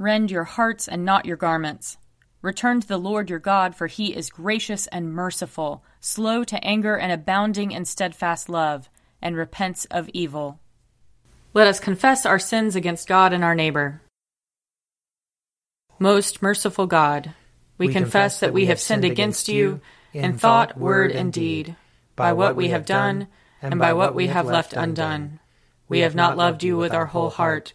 Rend your hearts and not your garments. Return to the Lord your God, for he is gracious and merciful, slow to anger and abounding in steadfast love, and repents of evil. Let us confess our sins against God and our neighbor. Most merciful God, we, we confess that we have sinned against you in thought, word, and deed, by what we have done and by what we have left undone. We have not loved you with our whole heart.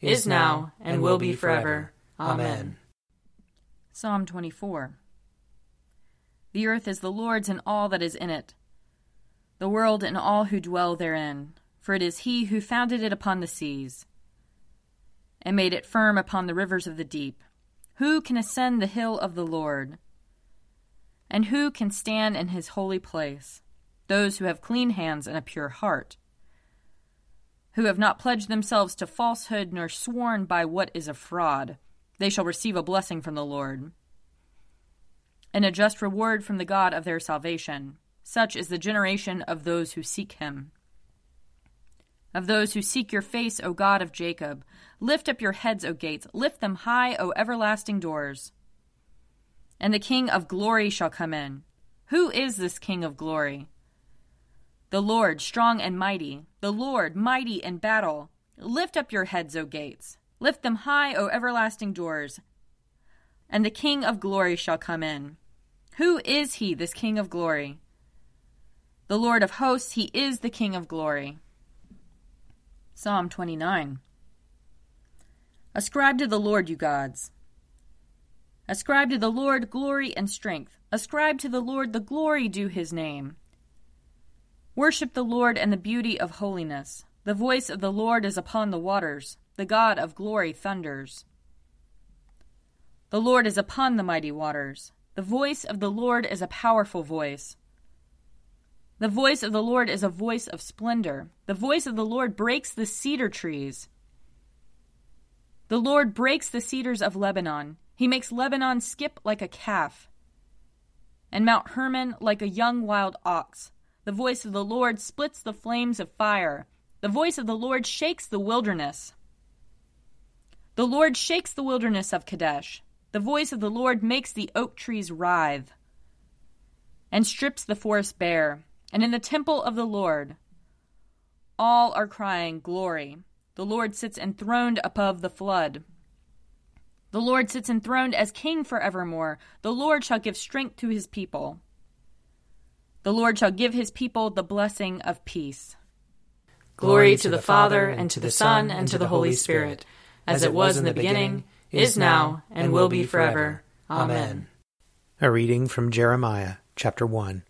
is now, and will be forever. Amen. Psalm 24. The earth is the Lord's and all that is in it, the world and all who dwell therein, for it is he who founded it upon the seas, and made it firm upon the rivers of the deep. Who can ascend the hill of the Lord? And who can stand in his holy place? Those who have clean hands and a pure heart, who have not pledged themselves to falsehood nor sworn by what is a fraud. They shall receive a blessing from the Lord and a just reward from the God of their salvation. Such is the generation of those who seek him. Of those who seek your face, O God of Jacob, lift up your heads, O gates, lift them high, O everlasting doors. And the King of glory shall come in. Who is this King of glory? The Lord, strong and mighty, the Lord, mighty in battle. Lift up your heads, O gates, lift them high, O everlasting doors. And the King of glory shall come in. Who is he, this King of glory? The Lord of hosts, he is the King of glory. Psalm 29. Ascribe to the Lord, you gods. Ascribe to the Lord glory and strength. Ascribe to the Lord the glory due his name. Worship the Lord and the beauty of holiness. The voice of the Lord is upon the waters. The God of glory thunders. The Lord is upon the mighty waters. The voice of the Lord is a powerful voice. The voice of the Lord is a voice of splendor. The voice of the Lord breaks the cedar trees. The Lord breaks the cedars of Lebanon. He makes Lebanon skip like a calf, and Mount Hermon like a young wild ox. The voice of the Lord splits the flames of fire. The voice of the Lord shakes the wilderness. The Lord shakes the wilderness of Kadesh. The voice of the Lord makes the oak trees writhe and strips the forest bare. And in the temple of the Lord, all are crying, Glory. The Lord sits enthroned above the flood. The Lord sits enthroned as king forevermore. The Lord shall give strength to his people. The Lord shall give his people the blessing of peace. Glory to the Father, and to the Son, and to the Holy Spirit, as it was in the beginning is now, and will be forever. Amen. A reading from Jeremiah, chapter 1.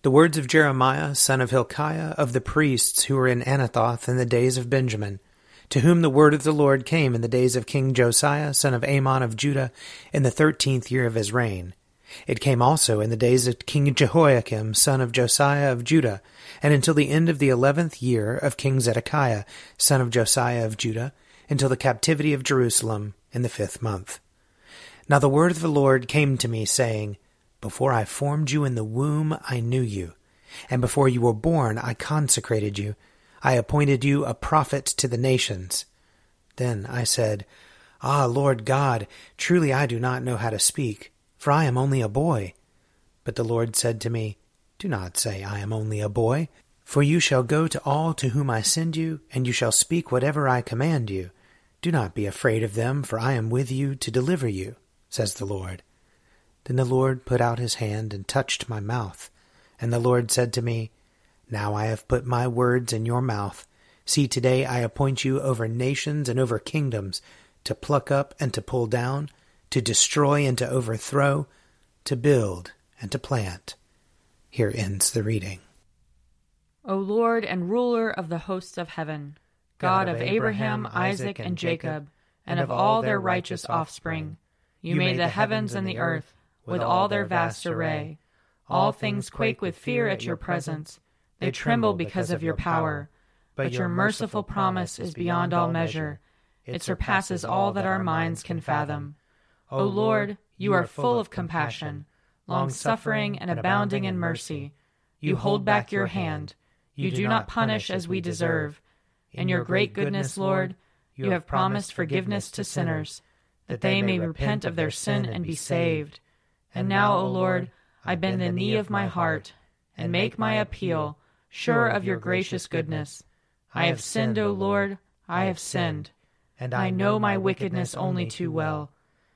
The words of Jeremiah, son of Hilkiah, of the priests who were in Anathoth in the days of Benjamin, to whom the word of the Lord came in the days of King Josiah, son of Amon of Judah, in the thirteenth year of his reign. It came also in the days of King Jehoiakim, son of Josiah of Judah, and until the end of the eleventh year of King Zedekiah, son of Josiah of Judah, until the captivity of Jerusalem in the fifth month. Now the word of the Lord came to me, saying, Before I formed you in the womb, I knew you, and before you were born, I consecrated you. I appointed you a prophet to the nations. Then I said, Ah, Lord God, truly I do not know how to speak, for I am only a boy. But the Lord said to me, Do not say, I am only a boy, for you shall go to all to whom I send you, and you shall speak whatever I command you. Do not be afraid of them, for I am with you to deliver you says the Lord. Then the Lord put out his hand and touched my mouth. And the Lord said to me, Now I have put my words in your mouth. See, today I appoint you over nations and over kingdoms, to pluck up and to pull down, to destroy and to overthrow, to build and to plant. Here ends the reading. O Lord and ruler of the hosts of heaven, God, of Abraham, Isaac, and Jacob, and of all their righteous offspring, you made the heavens and the earth, with all their vast array. All things quake with fear at your presence. They tremble because of your power. But your merciful promise is beyond all measure. It surpasses all that our minds can fathom. O Lord, you are full of compassion, long suffering and abounding in mercy. You hold back your hand. You do not punish as we deserve. In your great goodness, Lord, you have promised forgiveness to sinners that they may repent of their sin and be saved. And now, O Lord, I bend the knee of my heart and make my appeal, sure of your gracious goodness. I have sinned, O Lord, I have sinned, and I know my wickedness only too well.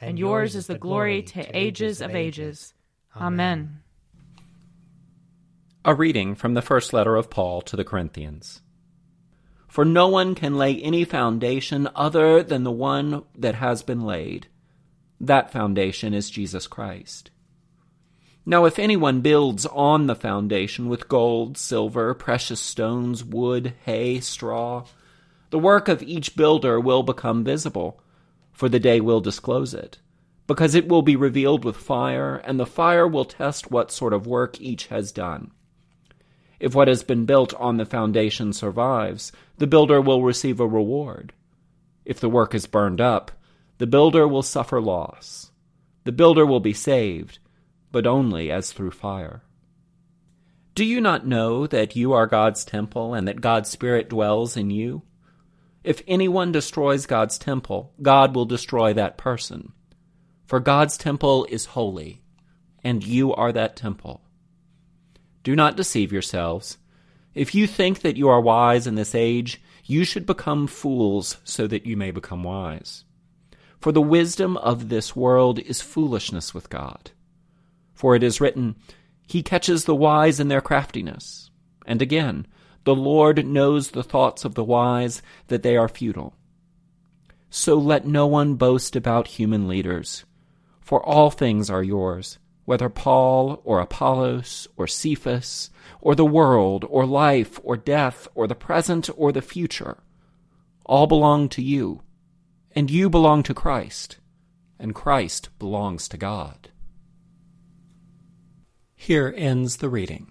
and yours is the glory to ages of ages. Amen. A reading from the first letter of Paul to the Corinthians. For no one can lay any foundation other than the one that has been laid that foundation is Jesus Christ. Now, if anyone builds on the foundation with gold, silver, precious stones, wood, hay, straw, the work of each builder will become visible, for the day will disclose it, because it will be revealed with fire, and the fire will test what sort of work each has done. If what has been built on the foundation survives, the builder will receive a reward. If the work is burned up, the builder will suffer loss. The builder will be saved, but only as through fire. Do you not know that you are God's temple and that God's Spirit dwells in you? If anyone destroys God's temple, God will destroy that person. For God's temple is holy, and you are that temple. Do not deceive yourselves. If you think that you are wise in this age, you should become fools so that you may become wise. For the wisdom of this world is foolishness with God. For it is written, He catches the wise in their craftiness. And again, the Lord knows the thoughts of the wise, that they are futile. So let no one boast about human leaders, for all things are yours, whether Paul or Apollos or Cephas, or the world, or life, or death, or the present, or the future. All belong to you and you belong to Christ, and Christ belongs to God. Here ends the reading.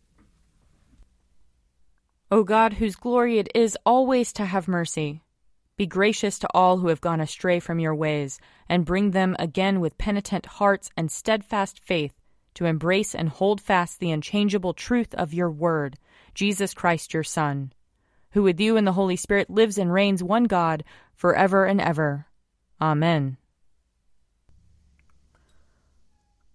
O God, whose glory it is always to have mercy, be gracious to all who have gone astray from your ways, and bring them again with penitent hearts and steadfast faith to embrace and hold fast the unchangeable truth of your word, Jesus Christ your Son, who with you and the Holy Spirit lives and reigns one God for ever and ever. Amen.